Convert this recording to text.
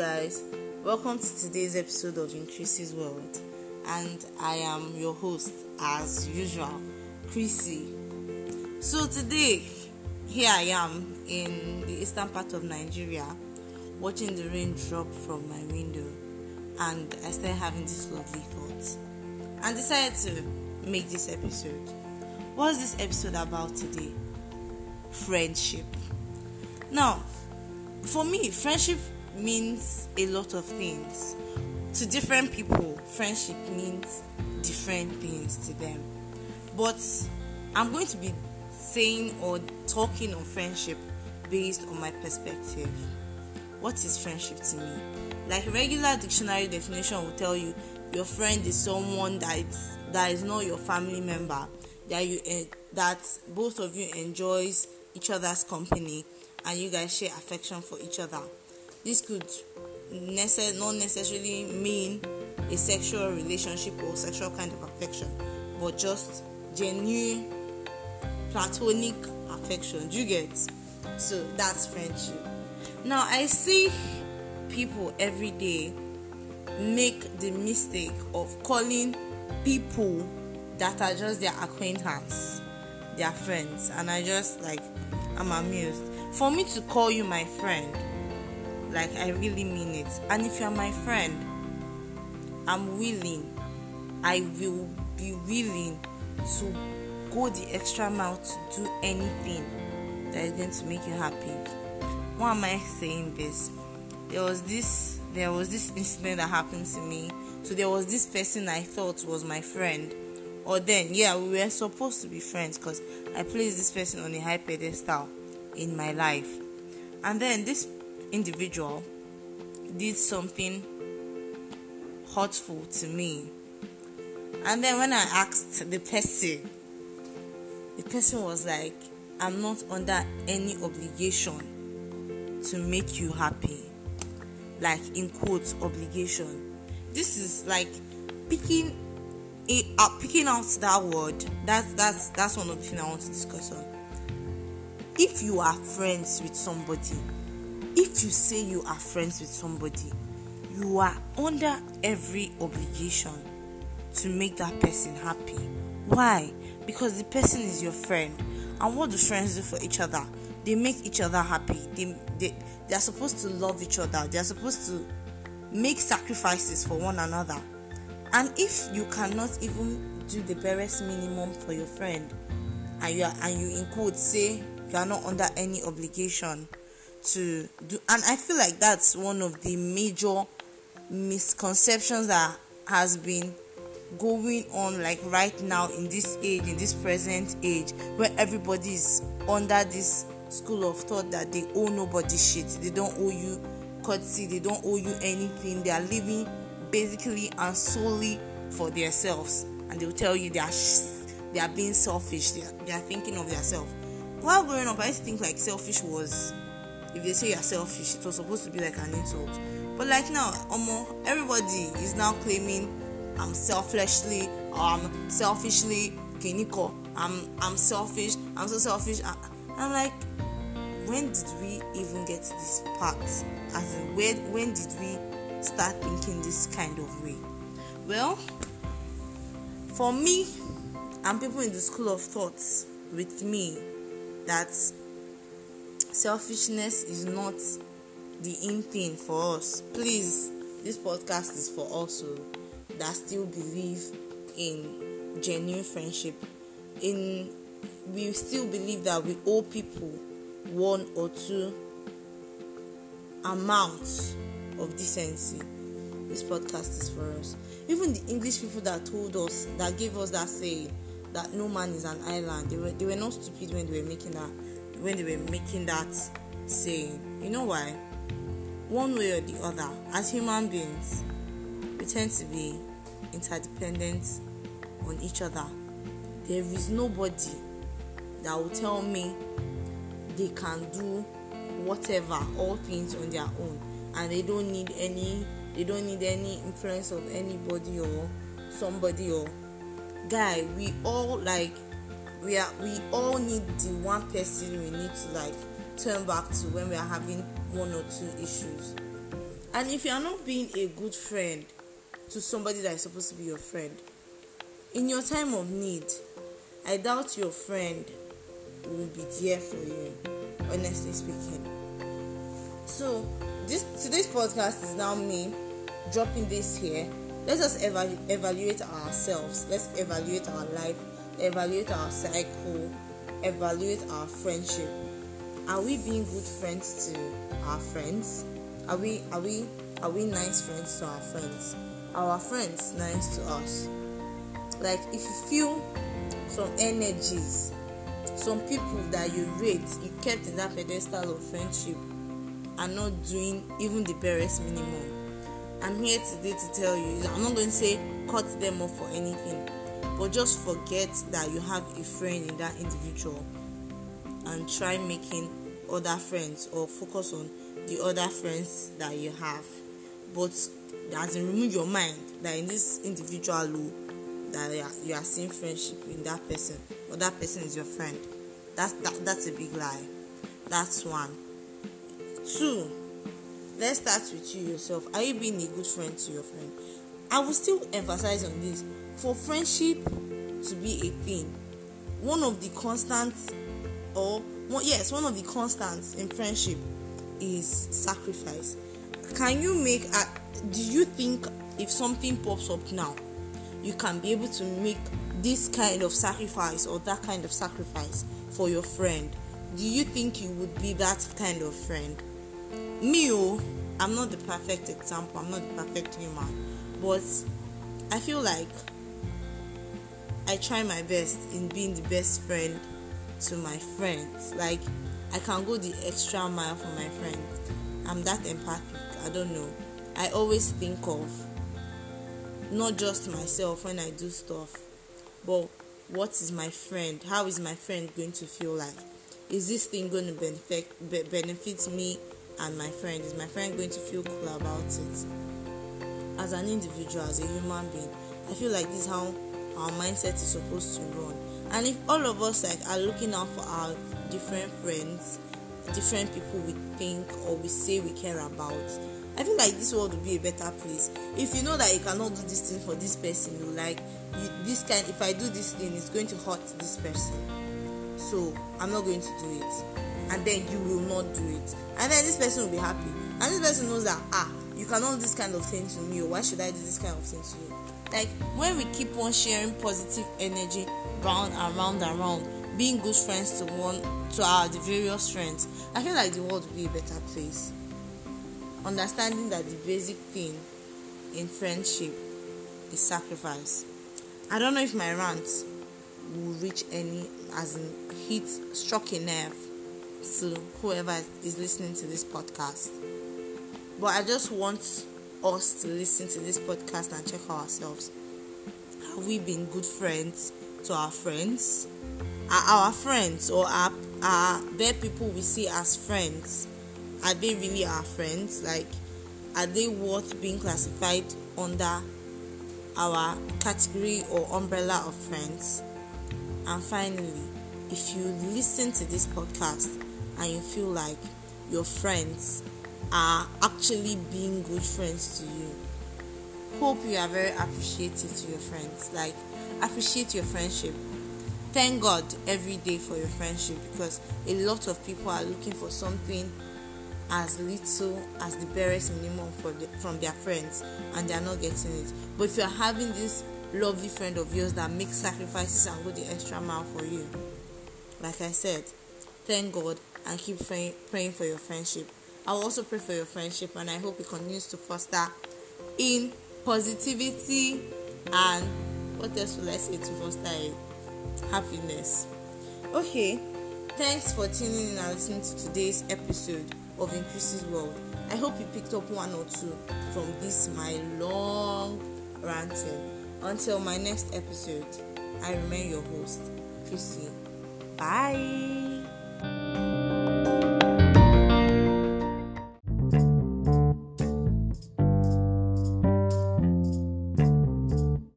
guys. Welcome to today's episode of Increases World, and I am your host, as usual, Chrissy. So, today, here I am in the eastern part of Nigeria, watching the rain drop from my window, and I started having this lovely thought, and decided to make this episode. What's this episode about today? Friendship. Now, for me, friendship means a lot of things. To different people, friendship means different things to them. But I'm going to be saying or talking on friendship based on my perspective. What is friendship to me? Like regular dictionary definition will tell you your friend is someone that is, that is not your family member that you that both of you enjoys each other's company and you guys share affection for each other. This could necess- not necessarily mean a sexual relationship or sexual kind of affection, but just genuine platonic affection. Do you get? So that's friendship. Now I see people every day make the mistake of calling people that are just their acquaintance their friends and i just like i'm amused for me to call you my friend like i really mean it. And if you're my friend i'm willing i will be willing to go the extra mile to do anything that is going to make you happy. Why am i saying this? There was this there was this incident that happened to me. So there was this person i thought was my friend. Or then yeah we were supposed to be friends because i placed this person on a high pedestal in my life. And then this individual did something hurtful to me. And then when i asked the person the person was like i'm not under any obligation to make you happy. Like in quotes obligation. This is like picking it, uh, picking out that word. That's that's that's one of the things i want to discuss on. If you are friends with somebody if you say you are friends with somebody you are under every obligation to make that person happy. Why? Because the person is your friend. And what do friends do for each other? They make each other happy. They they, they are supposed to love each other. They are supposed to make sacrifices for one another. And if you cannot even do the barest minimum for your friend and you are, and you in quotes say you are not under any obligation to do and i feel like that's one of the major misconceptions that has been going on like right now in this age in this present age where everybody is under this school of thought that they owe nobody shit. They don't owe you courtesy they don't owe you anything. They are living basically and solely for themselves. And they'll tell you they are they are being selfish. They are, they are thinking of themselves. While growing up i used to think like selfish was if they say you're selfish it was supposed to be like an insult. But like now almost everybody is now claiming i'm selfishly or i'm selfishly kiniko. I'm i'm selfish i'm so selfish. I'm like when did we even get this part? As in when when did we start thinking this kind of way? Well for me and people in the school of thoughts with me that selfishness is not the in thing for us. Please this podcast is for us oh, that still believe in genuine friendship. In we still believe that we owe people one or two amounts of decency. This podcast is for us. Even the english people that told us that gave us that saying that no man is an island they were they were not stupid when they were making that when they were making that saying. You know why? One way or the other as human beings we tend to be interdependent on each other. There is nobody that will tell me they can do whatever all things on their own and they don't need any they don't need any influence of anybody or somebody or guy. We all like we are we all need the one person we need to like turn back to when we are having one or two issues And if you are not being a good friend to somebody that is supposed to be your friend, in your time of need, I doubt your friend will be there for you, honestly speaking. So, this today's podcast is now me dropping this here. Let us evalu- evaluate ourselves. Let's evaluate our life, evaluate our cycle, evaluate our friendship. Are we being good friends to our friends? Are we are we are we nice friends to our friends? Are our friends nice to us? Like if you feel some energies, some people that you rate, you kept in that pedestal of friendship are not doing even the barest minimum. I'm here today to tell you, I'm not going to say cut them off for anything, but just forget that you have a friend in that individual and try making other friends or focus on the other friends that you have. But in remove your mind that in this individual that you are, you are seeing friendship in that person or that person is your friend. That's that, that's a big lie. That's one. Two, let's start with you yourself. Are you being a good friend to your friend? I will still emphasize on this. For friendship to be a thing, one of the constants or yes, one of the constants in friendship is sacrifice. Can you make a, do you think if something pops up now, you can be able to make this kind of sacrifice or that kind of sacrifice for your friend? Do you think you would be that kind of friend? Me, oh, I'm not the perfect example, I'm not the perfect human, but I feel like I try my best in being the best friend to my friends. Like, I can go the extra mile for my friends. I'm that empathic. I don't know. I always think of not just myself when I do stuff, but what is my friend? How is my friend going to feel like? Is this thing going to benefit be, benefit me and my friend? Is my friend going to feel cool about it? As an individual, as a human being, I feel like this is how our mindset is supposed to run. And if all of us like are looking out for our different friends, different people we think or we say we care about, I feel like this world would be a better place. If you know that you cannot do this thing for this person, you like you, this kind. If I do this thing, it's going to hurt this person, so I'm not going to do it. And then you will not do it, and then this person will be happy, and this person knows that ah, you cannot do this kind of thing to me. Or why should I do this kind of thing to you? Like when we keep on sharing positive energy round and round and round, being good friends to one to our the various friends, I feel like the world will be a better place. Understanding that the basic thing in friendship is sacrifice. I don't know if my rant will reach any as in hit struck a nerve to whoever is listening to this podcast. But I just want us to listen to this podcast and check ourselves. Have we been good friends to our friends? Are our friends or are, are there people we see as friends? Are they really our friends? Like, are they worth being classified under our category or umbrella of friends? And finally, if you listen to this podcast and you feel like your friends are actually being good friends to you. Hope you are very appreciative to your friends. Like, appreciate your friendship. Thank God every day for your friendship because a lot of people are looking for something as little as the barest minimum the, from their friends and they are not getting it. But if you are having this lovely friend of yours that makes sacrifices and go the extra mile for you, like I said, thank God and keep praying, praying for your friendship. I will also pray for your friendship and I hope it continues to foster in positivity and what else will I say to foster happiness. Okay, thanks for tuning in and listening to today's episode of Increases World. I hope you picked up one or two from this my long ranting. Until my next episode, I remain your host, Chrissy. Bye.